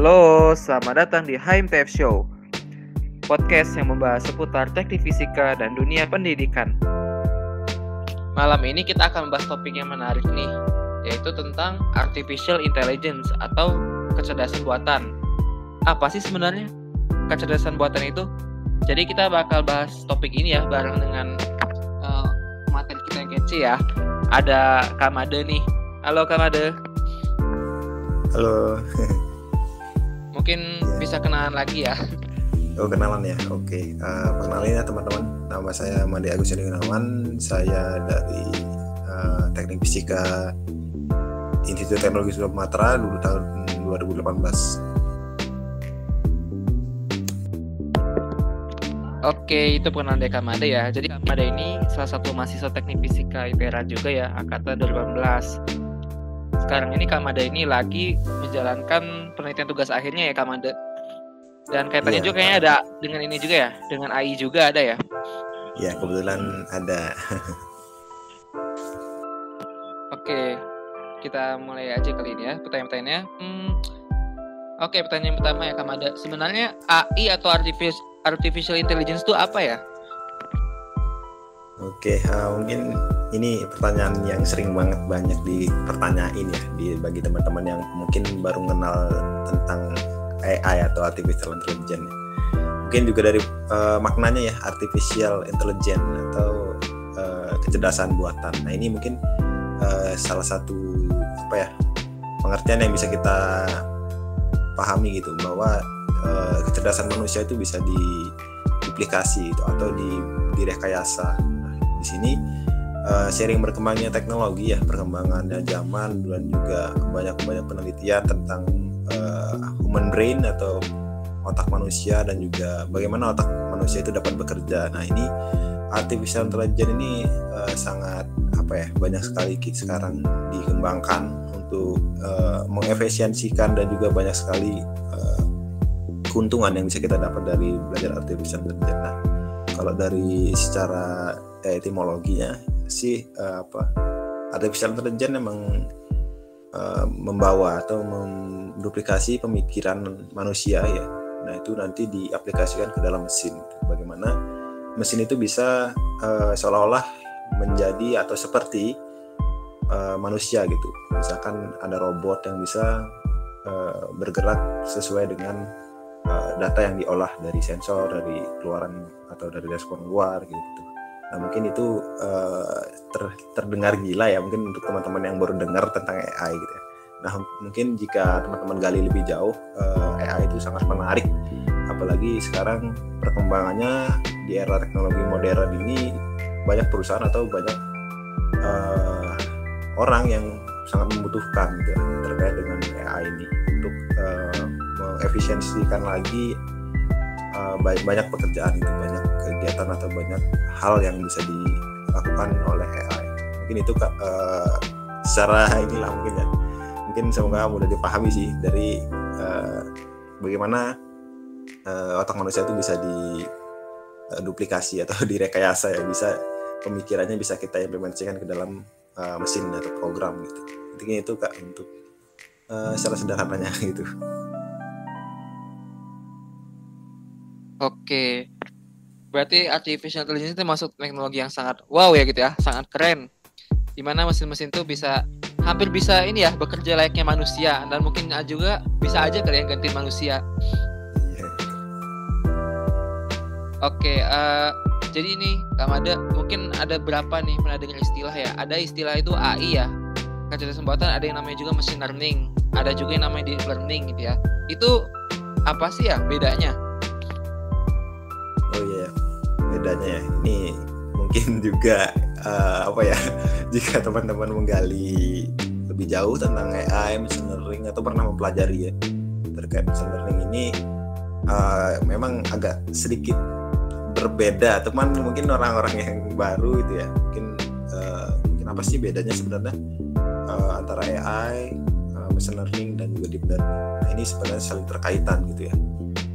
Halo, selamat datang di HMTF Show Podcast yang membahas seputar teknik fisika dan dunia pendidikan. Malam ini kita akan membahas topik yang menarik nih Yaitu tentang Artificial Intelligence atau kecerdasan buatan. Apa sih sebenarnya kecerdasan buatan itu? Jadi kita bakal bahas topik ini ya bareng dengan uh, materi kita yang kece ya. Ada Kamade nih. Halo Kamade. Halo. Mungkin ya. bisa kenalan lagi ya. Oh kenalan ya, oke. Uh, perkenalin ya teman-teman. Nama saya Made Agus Gunawan. Saya dari uh, Teknik Fisika Institut Teknologi Sumatera dulu tahun 2018. Oke, itu perkenalan dari Kamade ya. Jadi Kamade ini salah satu mahasiswa teknik fisika IPERA juga ya, angkatan 2018 sekarang ini Kamada ini lagi menjalankan penelitian tugas akhirnya ya Kamada. Dan kaitannya yeah. juga kayaknya ada dengan ini juga ya, dengan AI juga ada ya. Ya kebetulan ada. Oke, kita mulai aja kali ini ya pertanyaan-pertanyaannya. Hmm, Oke, pertanyaan pertama ya Kamada. Sebenarnya AI atau artificial artificial intelligence itu apa ya? Oke, uh, mungkin ini pertanyaan yang sering banget banyak dipertanyain ya di bagi teman-teman yang mungkin baru kenal tentang AI atau artificial intelligence. Mungkin juga dari uh, maknanya ya artificial intelligence atau uh, kecerdasan buatan. Nah ini mungkin uh, salah satu apa ya pengertian yang bisa kita pahami gitu bahwa uh, kecerdasan manusia itu bisa diduplikasi itu atau di direkayasa di sini sharing berkembangnya teknologi ya perkembangannya zaman dan juga banyak banyak penelitian tentang uh, human brain atau otak manusia dan juga bagaimana otak manusia itu dapat bekerja. Nah ini artificial intelligence ini uh, sangat apa ya banyak sekali sekarang dikembangkan untuk uh, mengefisiensikan dan juga banyak sekali uh, keuntungan yang bisa kita dapat dari belajar artificial intelligence. Nah, kalau dari secara etimologinya sih uh, apa artificial intelligence memang uh, membawa atau menduplikasi pemikiran manusia ya. Nah itu nanti diaplikasikan ke dalam mesin bagaimana mesin itu bisa uh, seolah-olah menjadi atau seperti uh, manusia gitu. Misalkan ada robot yang bisa uh, bergerak sesuai dengan uh, data yang diolah dari sensor dari keluaran atau dari respon luar gitu Nah, mungkin itu uh, ter, terdengar gila ya mungkin untuk teman-teman yang baru dengar tentang AI gitu ya. Nah, mungkin jika teman-teman gali lebih jauh, uh, eh, AI itu sangat menarik. Apalagi sekarang perkembangannya di era teknologi modern ini banyak perusahaan atau banyak uh, orang yang sangat membutuhkan gitu, ya, terkait dengan AI ini untuk uh, mengefisiensikan lagi uh, banyak pekerjaan itu banyak kegiatan atau banyak hal yang bisa dilakukan oleh AI mungkin itu uh, secara inilah mungkin ya. Mungkin semoga mudah dipahami sih dari uh, bagaimana uh, otak manusia itu bisa di duplikasi atau direkayasa ya. Bisa pemikirannya bisa kita implementasikan ke dalam uh, mesin atau program gitu. Intinya itu kak untuk uh, secara sederhananya gitu Oke. Berarti artificial intelligence itu masuk teknologi yang sangat wow ya gitu ya, sangat keren. Di mana mesin-mesin itu bisa hampir bisa ini ya bekerja layaknya manusia dan mungkin juga bisa aja kalian ganti manusia. Iya. Oke, uh, jadi ini ada mungkin ada berapa nih pernah dengar istilah ya? Ada istilah itu AI ya. Kecerdasan buatan ada yang namanya juga machine learning, ada juga yang namanya deep learning gitu ya. Itu apa sih ya bedanya? Oh iya bedanya ya. Ini mungkin juga uh, apa ya jika teman-teman menggali lebih jauh tentang AI machine learning atau pernah mempelajari ya terkait machine learning ini uh, memang agak sedikit berbeda. Teman mungkin orang-orang yang baru itu ya mungkin uh, mungkin apa sih bedanya sebenarnya uh, antara AI uh, machine learning dan juga deep learning? Nah ini sebenarnya saling terkaitan gitu ya.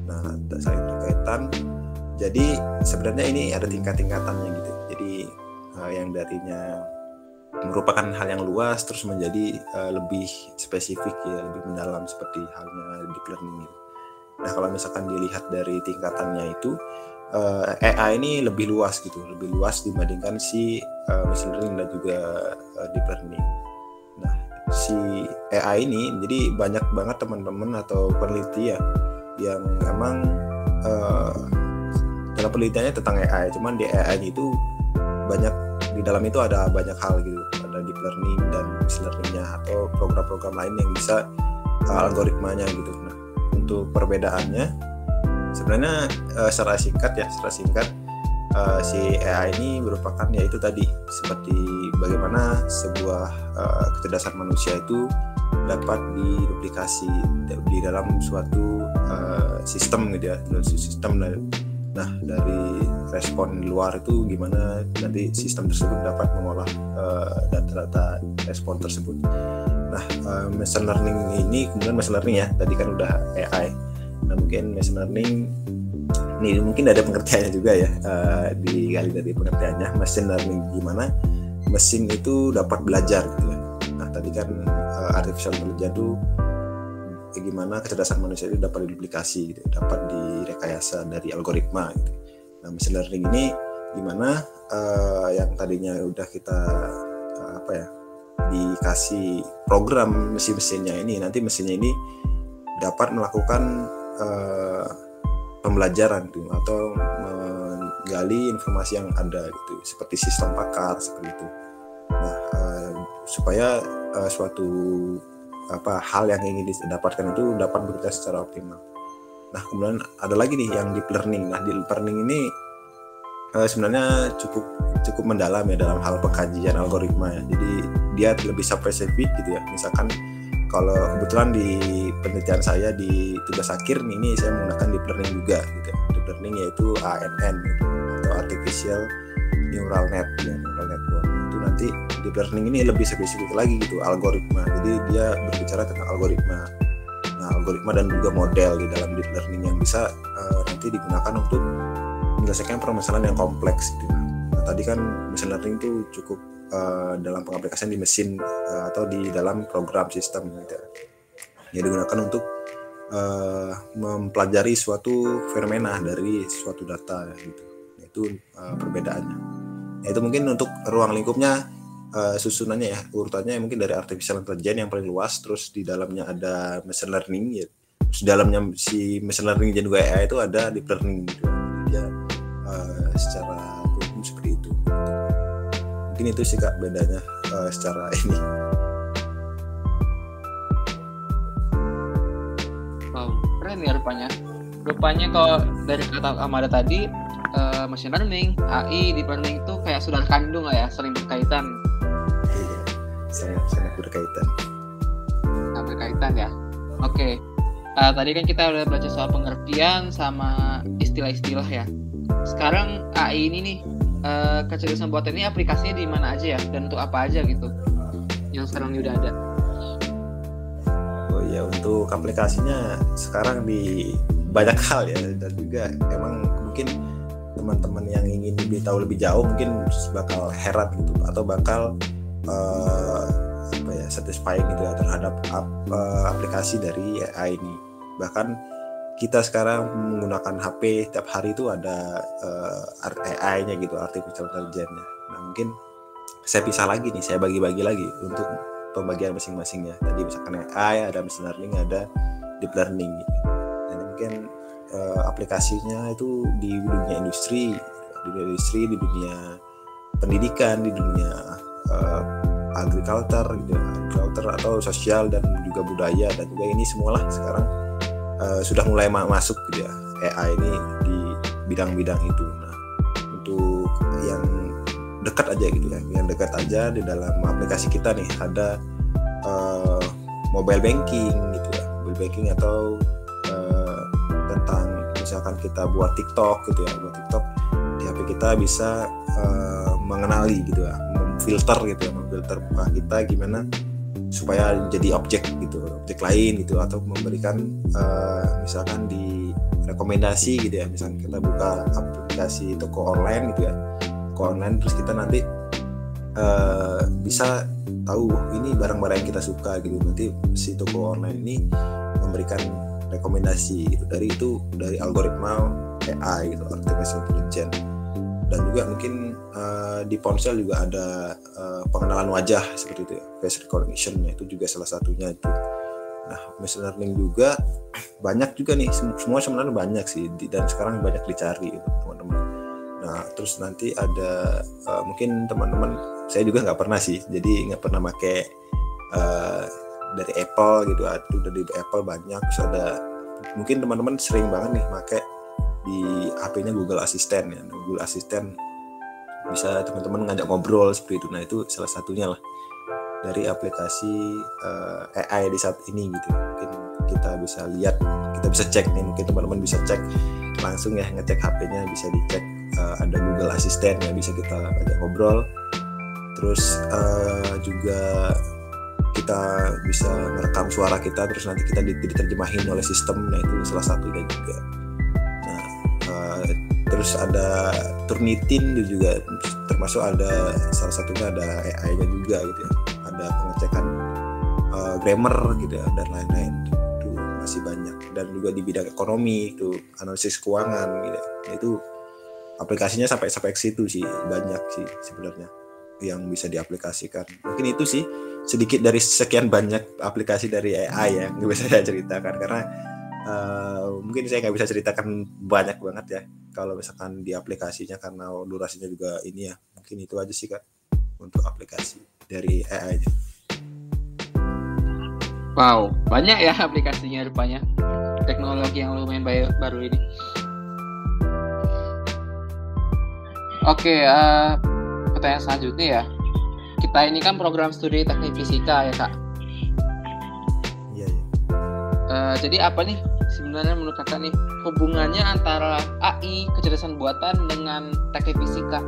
Nah saling terkaitan jadi sebenarnya ini ada tingkat-tingkatannya gitu. Jadi uh, yang darinya merupakan hal yang luas terus menjadi uh, lebih spesifik ya lebih mendalam seperti halnya deep learning gitu. Nah kalau misalkan dilihat dari tingkatannya itu uh, eh, AI ini lebih luas gitu, lebih luas dibandingkan si uh, machine learning dan juga uh, deep learning. Nah si AI ini jadi banyak banget teman-teman atau peneliti ya yang emang uh, dalam penelitiannya tentang AI, cuman di AI itu banyak di dalam itu ada banyak hal gitu. Ada deep learning dan machine learningnya atau program-program lain yang bisa uh, algoritmanya gitu. Nah untuk perbedaannya sebenarnya uh, secara singkat ya secara singkat uh, si AI ini merupakan yaitu tadi seperti bagaimana sebuah uh, kecerdasan manusia itu dapat diduplikasi di dalam suatu uh, sistem gitu ya dalam sistem Nah, dari respon di luar itu gimana nanti sistem tersebut dapat mengolah uh, data-data respon tersebut. Nah, uh, machine learning ini kemudian machine learning ya, tadi kan udah AI. Nah, mungkin machine learning ini mungkin ada pengertiannya juga ya uh, digali dari pengertiannya machine learning gimana mesin itu dapat belajar gitu ya. Nah, tadi kan uh, artificial intelligence itu gimana kecerdasan manusia itu dapat diduplikasi gitu, dapat direkayasa dari algoritma gitu. Nah, machine learning ini gimana uh, yang tadinya udah kita uh, apa ya dikasih program mesin-mesinnya ini nanti mesinnya ini dapat melakukan uh, pembelajaran gitu, atau menggali informasi yang ada gitu seperti sistem pakar seperti itu. Nah, uh, supaya uh, suatu apa hal yang ingin didapatkan itu dapat bekerja secara optimal. Nah kemudian ada lagi nih yang deep learning. Nah deep learning ini uh, sebenarnya cukup cukup mendalam ya dalam hal pengkajian algoritma ya. Jadi dia lebih spesifik gitu ya. Misalkan kalau kebetulan di penelitian saya di tugas akhir nih, ini saya menggunakan deep learning juga gitu. Deep learning yaitu ANN gitu, atau artificial neural net ya nanti deep learning ini lebih spesifik lagi gitu algoritma. Jadi dia berbicara tentang algoritma. Nah algoritma dan juga model di dalam deep learning yang bisa uh, nanti digunakan untuk menyelesaikan permasalahan yang kompleks gitu. Nah tadi kan machine learning itu cukup uh, dalam pengaplikasian di mesin uh, atau di dalam program sistem gitu ya. Digunakan untuk uh, mempelajari suatu fenomena dari suatu data gitu. Itu uh, perbedaannya ya, itu mungkin untuk ruang lingkupnya uh, susunannya ya urutannya mungkin dari artificial intelligence yang paling luas terus di dalamnya ada machine learning ya. Terus di dalamnya si machine learning dan juga AI itu ada deep learning gitu. Ya uh, secara umum seperti itu. Mungkin itu sih kak bedanya uh, secara ini. Wow keren ya rupanya. Rupanya kalau dari kata Amada tadi uh, machine learning, AI, deep learning itu kayak sudah kandung lah ya, sering berkaitan. Iya, sangat sangat berkaitan. Sangat berkaitan ya. Oke. Okay. Uh, eh, tadi kan kita udah baca soal pengertian sama istilah-istilah ya. Sekarang AI ini nih uh, kecerdasan buatan ini aplikasinya di mana aja ya dan untuk apa aja gitu yang sekarang ini udah ada. Oh iya untuk aplikasinya sekarang di banyak hal ya dan juga emang mungkin teman-teman yang ingin lebih tahu lebih jauh mungkin bakal heran gitu atau bakal uh, apa ya satisfying gitu ya terhadap uh, aplikasi dari AI ini. Bahkan kita sekarang menggunakan HP tiap hari itu ada uh, eh, AI-nya gitu artificial intelligence-nya. Nah mungkin saya pisah lagi nih saya bagi-bagi lagi untuk pembagian masing-masingnya. Tadi misalkan AI ada machine learning ada deep learning gitu. Uh, aplikasinya itu di dunia industri di dunia industri di dunia pendidikan di dunia uh, agriculture gitu agriculture atau sosial dan juga budaya dan juga ini semualah sekarang uh, sudah mulai ma masuk gitu ya AI ini di bidang-bidang itu. Nah untuk yang dekat aja gitu ya yang dekat aja di dalam aplikasi kita nih ada uh, mobile banking gitu ya mobile banking atau misalkan kita buat TikTok gitu ya buat TikTok di HP kita bisa uh, mengenali gitu ya memfilter gitu ya memfilter muka kita gimana supaya jadi objek gitu objek lain gitu atau memberikan uh, misalkan di rekomendasi gitu ya misalkan kita buka aplikasi toko online gitu ya toko online terus kita nanti uh, bisa tahu ini barang-barang yang kita suka gitu. Nanti si toko online ini memberikan rekomendasi gitu. Dari itu dari algoritma AI gitu artificial intelligence. Dan juga mungkin uh, di ponsel juga ada uh, pengenalan wajah seperti itu ya face recognition itu juga salah satunya itu. Nah machine learning juga banyak juga nih semua sebenarnya banyak sih dan sekarang banyak dicari gitu, teman-teman. Nah terus nanti ada uh, mungkin teman-teman saya juga nggak pernah sih jadi nggak pernah pakai dari Apple gitu aduh dari Apple banyak. Terus ada mungkin teman-teman sering banget nih pakai di HP-nya Google Assistant ya. Google Assistant bisa teman-teman ngajak ngobrol seperti itu. Nah itu salah satunya lah dari aplikasi uh, eh, AI di saat ini gitu. Mungkin kita bisa lihat kita bisa cek nih. Mungkin teman-teman bisa cek langsung ya ngecek HP-nya bisa dicek uh, ada Google Assistant yang bisa kita ajak ngobrol. Terus uh, juga kita bisa merekam suara kita terus nanti kita diterjemahin oleh sistem nah itu salah satunya juga. Nah uh, terus ada Turnitin juga termasuk ada salah satunya ada AI-nya juga gitu ya. Ada pengecekan uh, grammar gitu ya dan lain-lain. Itu masih banyak. Dan juga di bidang ekonomi itu analisis keuangan gitu ya. nah, itu aplikasinya sampai sampai situ sih banyak sih sebenarnya yang bisa diaplikasikan. Mungkin itu sih sedikit dari sekian banyak aplikasi dari AI ya nggak bisa saya ceritakan karena uh, mungkin saya nggak bisa ceritakan banyak banget ya kalau misalkan di aplikasinya karena durasinya juga ini ya mungkin itu aja sih kak untuk aplikasi dari AI nya. Wow banyak ya aplikasinya rupanya teknologi yang lumayan baru ini. Oke, okay, uh, eh, pertanyaan selanjutnya ya. Kita ini kan program studi teknik fisika ya kak. Iya. iya. Uh, jadi apa nih sebenarnya menurut kakak nih hubungannya antara AI kecerdasan buatan dengan teknik fisika?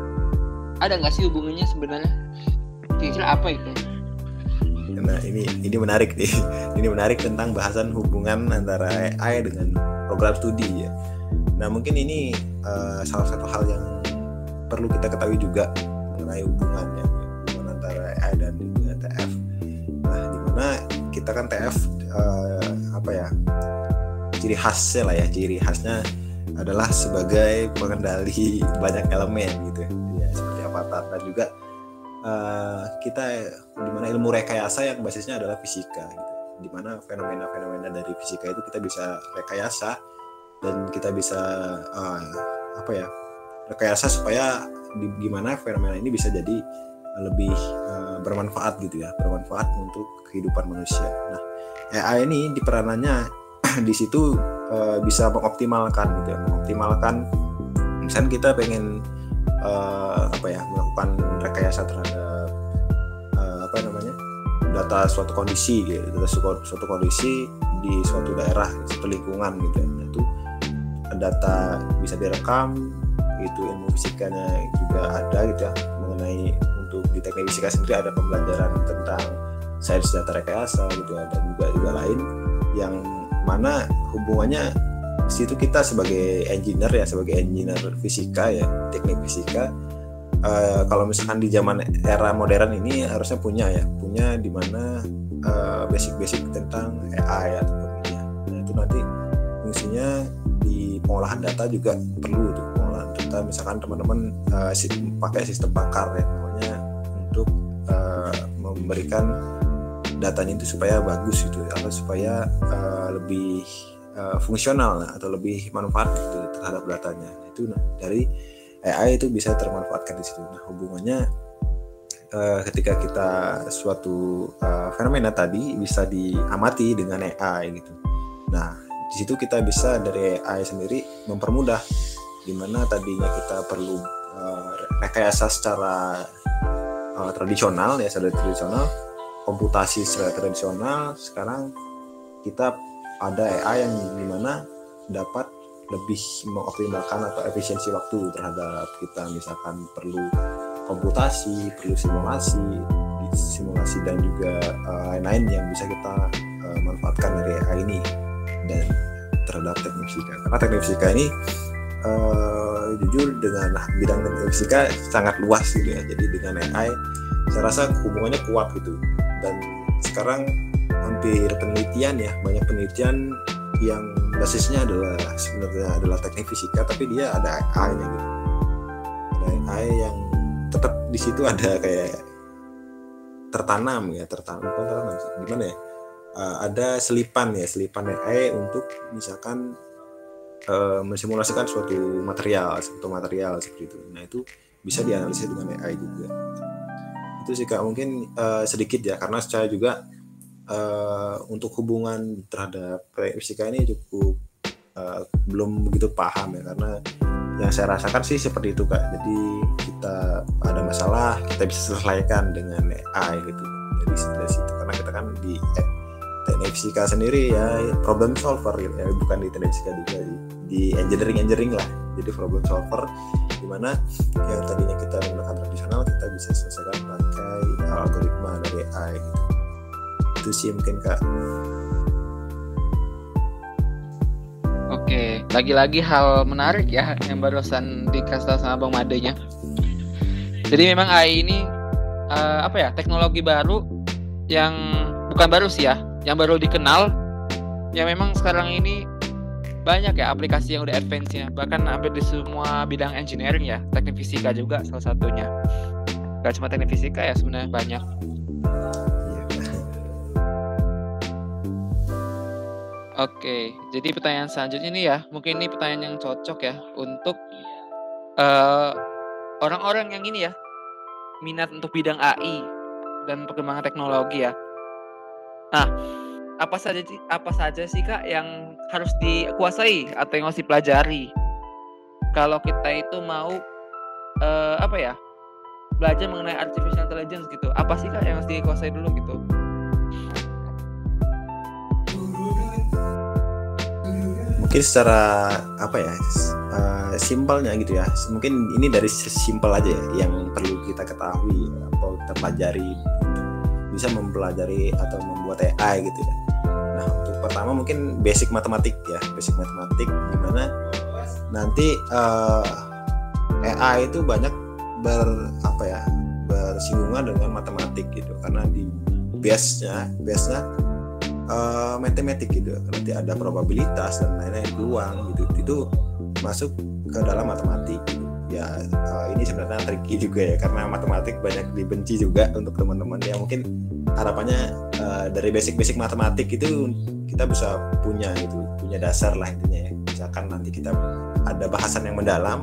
Ada nggak sih hubungannya sebenarnya? Kira-kira apa itu? Nah ini ini menarik nih. Ini menarik tentang bahasan hubungan antara AI dengan program studi ya. Nah mungkin ini uh, salah satu hal yang perlu kita ketahui juga mengenai hubungannya hubungan antara AI dan dengan TF nah di mana kita kan TF uh, eh, apa ya ciri khasnya lah ya ciri khasnya adalah sebagai pengendali banyak elemen gitu ya. Seperti avatar dan juga uh, kita di mana ilmu rekayasa yang basisnya adalah fisika gitu. Di mana fenomena-fenomena dari fisika itu kita bisa rekayasa dan kita bisa uh, apa ya rekayasa supaya di, gimana fenomena ini bisa jadi lebih uh, bermanfaat gitu ya bermanfaat untuk kehidupan manusia. Nah AI ini di peranannya di situ uh, bisa mengoptimalkan gitu ya mengoptimalkan misalnya kita pengen uh, apa ya melakukan rekayasa terhadap uh, apa namanya data suatu kondisi gitu data suatu, suatu kondisi di suatu daerah suatu lingkungan gitu ya nah, itu data bisa direkam itu ilmu fisikanya juga ada gitu ya. Mengenai untuk di teknik fisika sendiri ada pembelajaran tentang sains data rekayasa gitu ya. Dan juga juga lain yang mana hubungannya situ kita sebagai engineer ya sebagai engineer fisika ya teknik fisika. Uh, kalau misalkan di zaman era modern ini harusnya punya ya punya di mana uh, basic-basic tentang AI ataupun ini ya. nah itu nanti fungsinya di pengolahan data juga perlu tuh kita misalkan teman-teman uh, pakai sistem pakar ya namanya untuk uh, memberikan datanya itu supaya bagus gitu atau supaya uh, lebih uh, fungsional atau lebih manfaat gitu terhadap datanya. Itu nah dari AI itu bisa termanfaatkan di situ. Nah hubungannya uh, ketika kita suatu uh, fenomena tadi bisa diamati dengan AI gitu. Nah di situ kita bisa dari AI sendiri mempermudah di mana tadinya kita perlu uh, rekayasa secara uh, tradisional ya secara tradisional komputasi secara tradisional sekarang kita ada AI yang di mana dapat lebih mengoptimalkan atau efisiensi waktu terhadap kita. Misalkan perlu komputasi perlu simulasi simulasi dan juga uh, lain-lain uh, yang bisa kita uh, manfaatkan dari AI ini dan terhadap teknik fisika. Karena teknik fisika ini uh, jujur dengan bidang fisika sangat luas gitu ya. Jadi dengan AI saya rasa hubungannya kuat gitu. Dan sekarang hampir penelitian ya banyak penelitian yang basisnya adalah sebenarnya adalah teknik fisika tapi dia ada AI-nya gitu. Ada AI yang tetap di situ ada kayak tertanam ya tertanam bukan tertanam gimana ya? Uh, ada selipan ya selipan AI untuk misalkan uh, mensimulasikan suatu material suatu material seperti itu. Nah itu bisa dianalisis dengan AI juga. Itu sih kak mungkin uh, sedikit ya karena saya juga uh, untuk hubungan terhadap fisika ini cukup uh, belum begitu paham ya karena yang saya rasakan sih seperti itu kak. Jadi kita ada masalah kita bisa selesaikan dengan AI gitu. Jadi dari situ karena kita kan di teknik fisika sendiri ya problem solver gitu ya bukan di teknik fisika juga di, di engineering engineering lah jadi problem solver di mana yang tadinya kita menggunakan tradisional kita bisa selesaikan pakai algoritma dari AI gitu itu sih mungkin kak Oke, lagi-lagi hal menarik ya yang barusan dikasih sama Bang Madenya. Jadi memang AI ini uh, apa ya teknologi baru yang bukan baru sih ya, yang baru dikenal. Ya memang sekarang ini banyak ya aplikasi yang udah advance-nya bahkan hampir di semua bidang engineering ya. Teknik fisika juga salah satunya. Gak cuma teknik fisika ya sebenarnya banyak. Oke, jadi pertanyaan selanjutnya ini ya, mungkin ini pertanyaan yang cocok ya untuk uh, orang-orang yang ini ya, minat untuk bidang AI dan perkembangan teknologi ya. Nah, apa saja apa saja sih kak yang harus dikuasai atau yang harus dipelajari. Kalau kita itu mau uh, apa ya belajar mengenai artificial intelligence gitu apa sih kak yang harus dikuasai dulu gitu? Mungkin secara apa ya uh, simpelnya gitu ya. Mungkin ini dari simpel aja ya yang perlu kita ketahui atau kita pelajari bisa mempelajari atau membuat AI gitu ya Nah, untuk pertama mungkin basic matematik ya, basic matematik gimana nanti uh, eh, AI itu banyak ber apa ya bersinggungan dengan matematik gitu. Karena di base-nya base-nya uh, matematik gitu. Nanti ada probabilitas dan lain-lain peluang gitu. Itu masuk ke dalam matematik gitu. ya uh, ini sebenarnya tricky juga ya karena matematik banyak dibenci juga untuk teman-teman. Yang mungkin harapannya uh, dari basic-basic matematik itu kita bisa punya itu punya dasar lah intinya ya. Misalkan nanti kita ada bahasan yang mendalam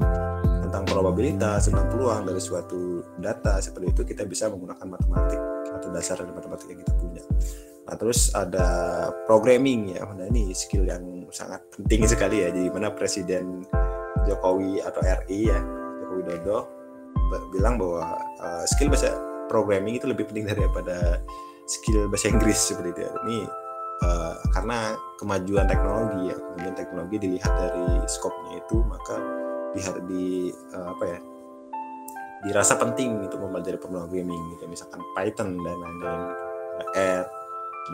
tentang probabilitas tentang peluang dari suatu data seperti itu kita bisa menggunakan matematik atau dasar dari matematik yang kita punya. Nah terus ada programming ya. Nah ini skill yang sangat penting sekali ya jadi mana presiden Jokowi atau RI ya Jokowi Dodo bilang bahwa uh, skill bahasa programming itu lebih penting daripada skill bahasa Inggris seperti itu. Ya. Ini uh, karena kemajuan teknologi ya, kemajuan teknologi dilihat dari skopnya itu maka dilihat di uh, apa ya dirasa penting untuk mempelajari programming gitu misalkan Python dan lain-lain gitu. R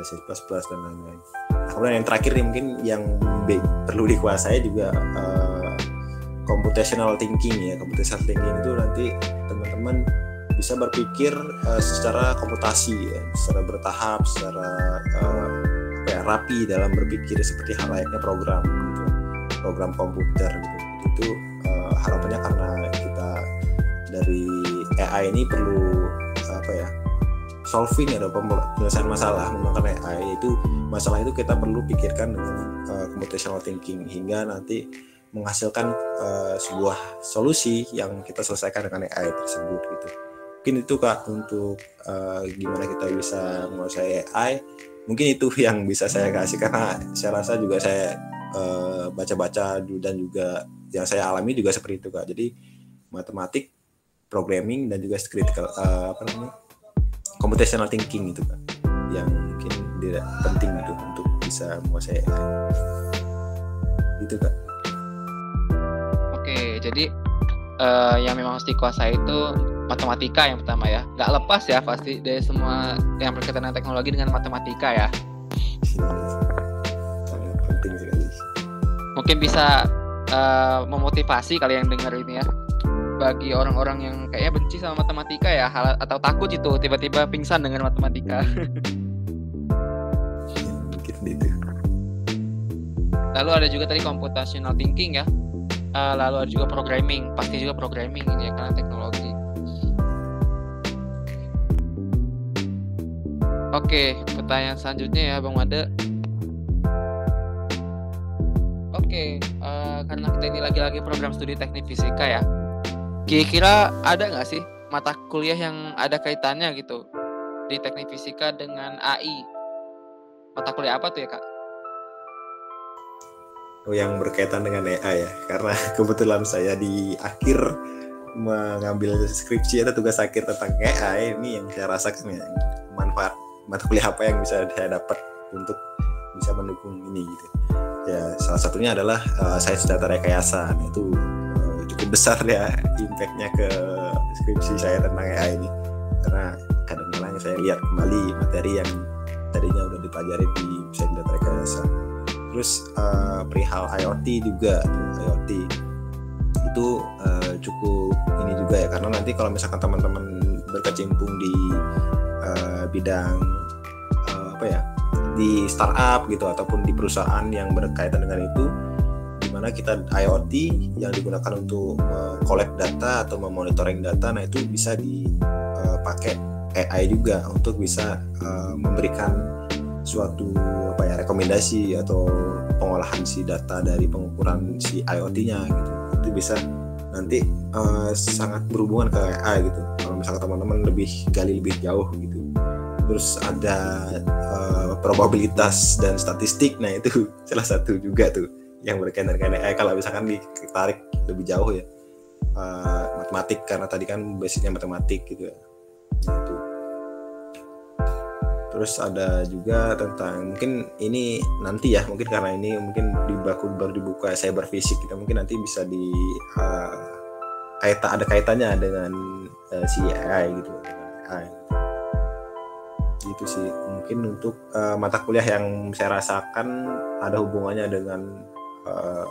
C++ dan lain-lain. Nah, kemudian yang terakhir nih mungkin yang perlu dikuasai juga uh, computational thinking ya. Computational thinking itu nanti teman-teman bisa berpikir uh, secara komputasi ya, secara bertahap secara uh, ya, rapi dalam berpikir seperti hal layaknya program gitu. Program komputer gitu. Itu uh, harapannya karena kita dari AI ini perlu apa ya solving atau penyelesaian masalah. Menggunakan AI itu masalah itu kita perlu pikirkan dengan uh, computational thinking. Hingga nanti menghasilkan uh, sebuah solusi yang kita selesaikan dengan AI tersebut gitu mungkin itu kak untuk uh, gimana kita bisa menguasai AI mungkin itu yang bisa saya kasih karena saya rasa juga saya uh, baca-baca dan juga yang saya alami juga seperti itu kak. Jadi matematik programming dan juga critical uh, apa namanya computational thinking itu kak yang mungkin tidak penting gitu untuk bisa menguasai AI itu kak. Oke jadi uh, yang memang harus dikuasai itu matematika yang pertama ya nggak lepas ya pasti dari semua yang berkaitan dengan teknologi dengan matematika ya penting sekali mungkin bisa uh, memotivasi kalian dengar ini ya bagi orang-orang yang kayaknya benci sama matematika ya hal atau takut itu tiba-tiba pingsan dengan matematika. Mungkin gitu. Lalu ada juga tadi computational thinking ya. Uh, lalu ada juga programming, pasti juga programming ini ya karena teknologi. Oke, pertanyaan selanjutnya ya Bang Made. Oke, uh, karena kita ini lagi-lagi program studi teknik fisika ya. Kira-kira ada nggak sih mata kuliah yang ada kaitannya gitu di teknik fisika dengan AI? Mata kuliah apa tuh ya kak? Oh, yang berkaitan dengan AI ya, karena kebetulan saya di akhir mengambil skripsi atau tugas akhir tentang AI ini yang saya rasakan ya manfaat mata kuliah apa yang bisa saya dapat untuk bisa mendukung ini gitu. Ya salah satunya adalah uh, sains data rekayasa. Nah, itu cukup besar ya impactnya ke skripsi saya tentang AI ini. Karena kadang-kadang saya lihat kembali materi yang tadinya udah dipelajari di sains data rekayasa. Terus uh, perihal IoT juga IoT itu uh, cukup ini juga ya. Karena nanti kalau misalkan teman-teman berkecimpung di uh, bidang uh, apa ya di startup gitu ataupun di perusahaan yang berkaitan dengan itu di mana kita IoT yang digunakan untuk collect data atau memonitoring data nah itu bisa dipakai eh, AI juga untuk bisa uh, memberikan suatu apa ya rekomendasi atau pengolahan si data dari pengukuran si IoT-nya gitu. Itu bisa nanti uh, sangat berhubungan ke AI gitu. Kalau misalnya teman-teman lebih gali lebih jauh gitu terus ada uh, probabilitas dan statistik. Nah itu salah satu juga tuh yang berkaitan dengan AI kalau misalkan ditarik lebih jauh ya uh, matematik karena tadi kan basicnya matematik gitu ya. Itu. Terus ada juga tentang mungkin ini nanti ya mungkin karena ini mungkin di baku baru dibuka cyber fisik kita mungkin nanti bisa di uh, kaitan ada kaitannya dengan uh, si AI gitu AI gitu sih. Mungkin untuk uh, mata kuliah yang saya rasakan ada hubungannya dengan uh,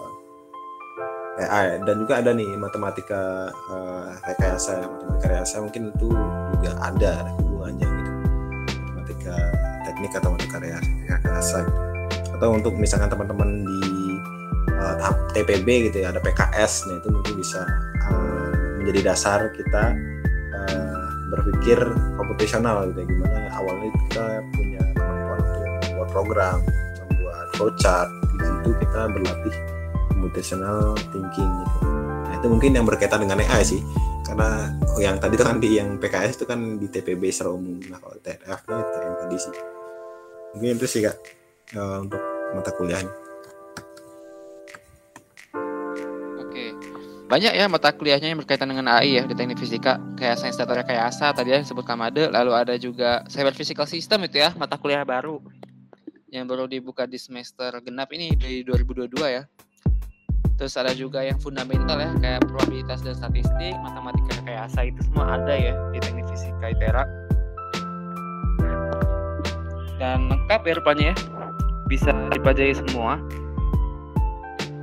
eh, AI dan juga ada nih matematika uh, rekayasa matematika rekayasa. Mungkin itu juga ada, hubungannya gitu. Matematika teknik atau matematika rekayasa gitu. atau untuk misalkan teman-teman di uh, TPB gitu ya ada PKS nah itu mungkin bisa uh, menjadi dasar kita uh, berpikir komputasional gitu ya gimana awalnya kita punya kemampuan untuk membuat program membuat flowchart itu kita berlatih computational thinking gitu. Nah, itu mungkin yang berkaitan dengan AI sih. Karena yang tadi itu kan di yang PKS itu kan di TPB secara umum. Nah, kalau TRF nya TM tadi sih. Mungkin itu sih Kak uh, untuk mata kuliah Banyak ya mata kuliahnya yang berkaitan dengan AI ya di teknik fisika kayak sains data rekayasa tadi yang disebut Kamade lalu ada juga cyber physical system itu ya mata kuliah baru yang baru dibuka di semester genap ini di 2022 ya. Terus ada juga yang fundamental ya kayak probabilitas dan statistik, matematika rekayasa itu semua ada ya di teknik fisika ITERA. Dan lengkap ya rupanya ya. Bisa dipelajari semua.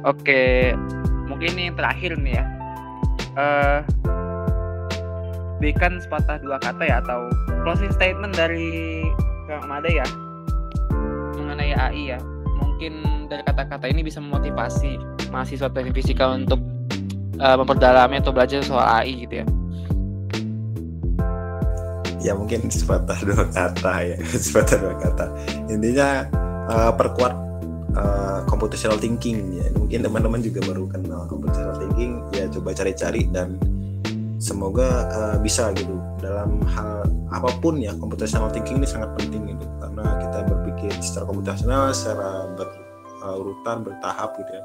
Oke, mungkin ini yang terakhir nih ya. Uh, berikan sepatah dua kata ya atau closing statement dari Kang Mada ya. Mengenai AI ya. Mungkin dari kata-kata ini bisa memotivasi mahasiswa teknik fisika untuk uh, memperdalami atau belajar soal AI gitu ya. Ya mungkin sepatah dua kata ya. Sepatah dua kata. Intinya uh, perkuat uh, computational thinking. Ya mungkin teman-teman juga baru kenal computational thinking. Ya coba cari-cari dan semoga uh, bisa gitu. Dalam hal apa pun ya computational thinking ini sangat penting gitu. Karena kita berpikir secara computational secara berurutan bertahap gitu ya.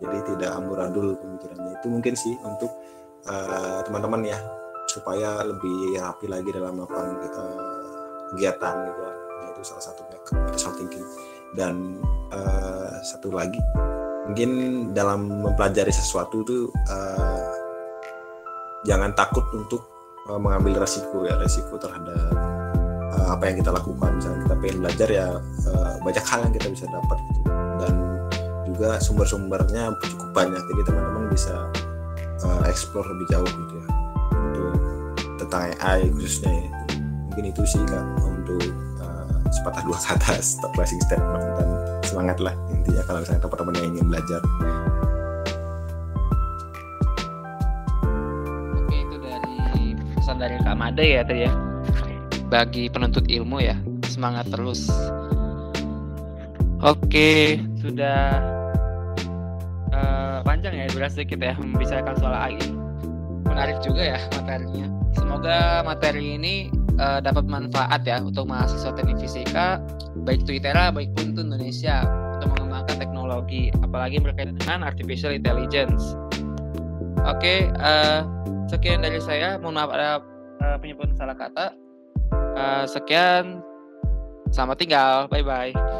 Jadi tidak amburadul pemikirannya. Itu mungkin sih untuk uh, teman-teman ya supaya lebih rapi lagi dalam melakukan uh, kegiatan gitu nah, itu salah satunya computational thinking dan uh, satu lagi mungkin dalam mempelajari sesuatu itu uh, jangan takut untuk uh, mengambil resiko ya resiko terhadap uh, apa yang kita lakukan misalnya kita pengen belajar ya uh, banyak hal yang kita bisa dapat gitu. dan juga sumber-sumbernya cukup banyak jadi teman-teman bisa uh, explore lebih jauh gitu ya untuk tentang AI khususnya ya mungkin itu sih kak untuk sepatah dua kata stop closing statement dan semangat lah intinya kalau misalnya teman-teman yang ingin belajar. Oke itu dari pesan dari Kak Made ya tadi ya. Bagi penuntut ilmu ya semangat terus. Oke sudah uh, panjang ya durasi kita ya membicarakan soal AI menarik juga ya materinya. Semoga materi ini uh, dapat manfaat ya untuk mahasiswa teknik fisika baik itu ITERA baik pun itu Indonesia untuk mengembangkan teknologi apalagi berkaitan dengan artificial intelligence. Oke uh, sekian dari saya. Mohon maaf ada uh, penyebut salah kata. Uh, sekian, selamat tinggal, bye bye.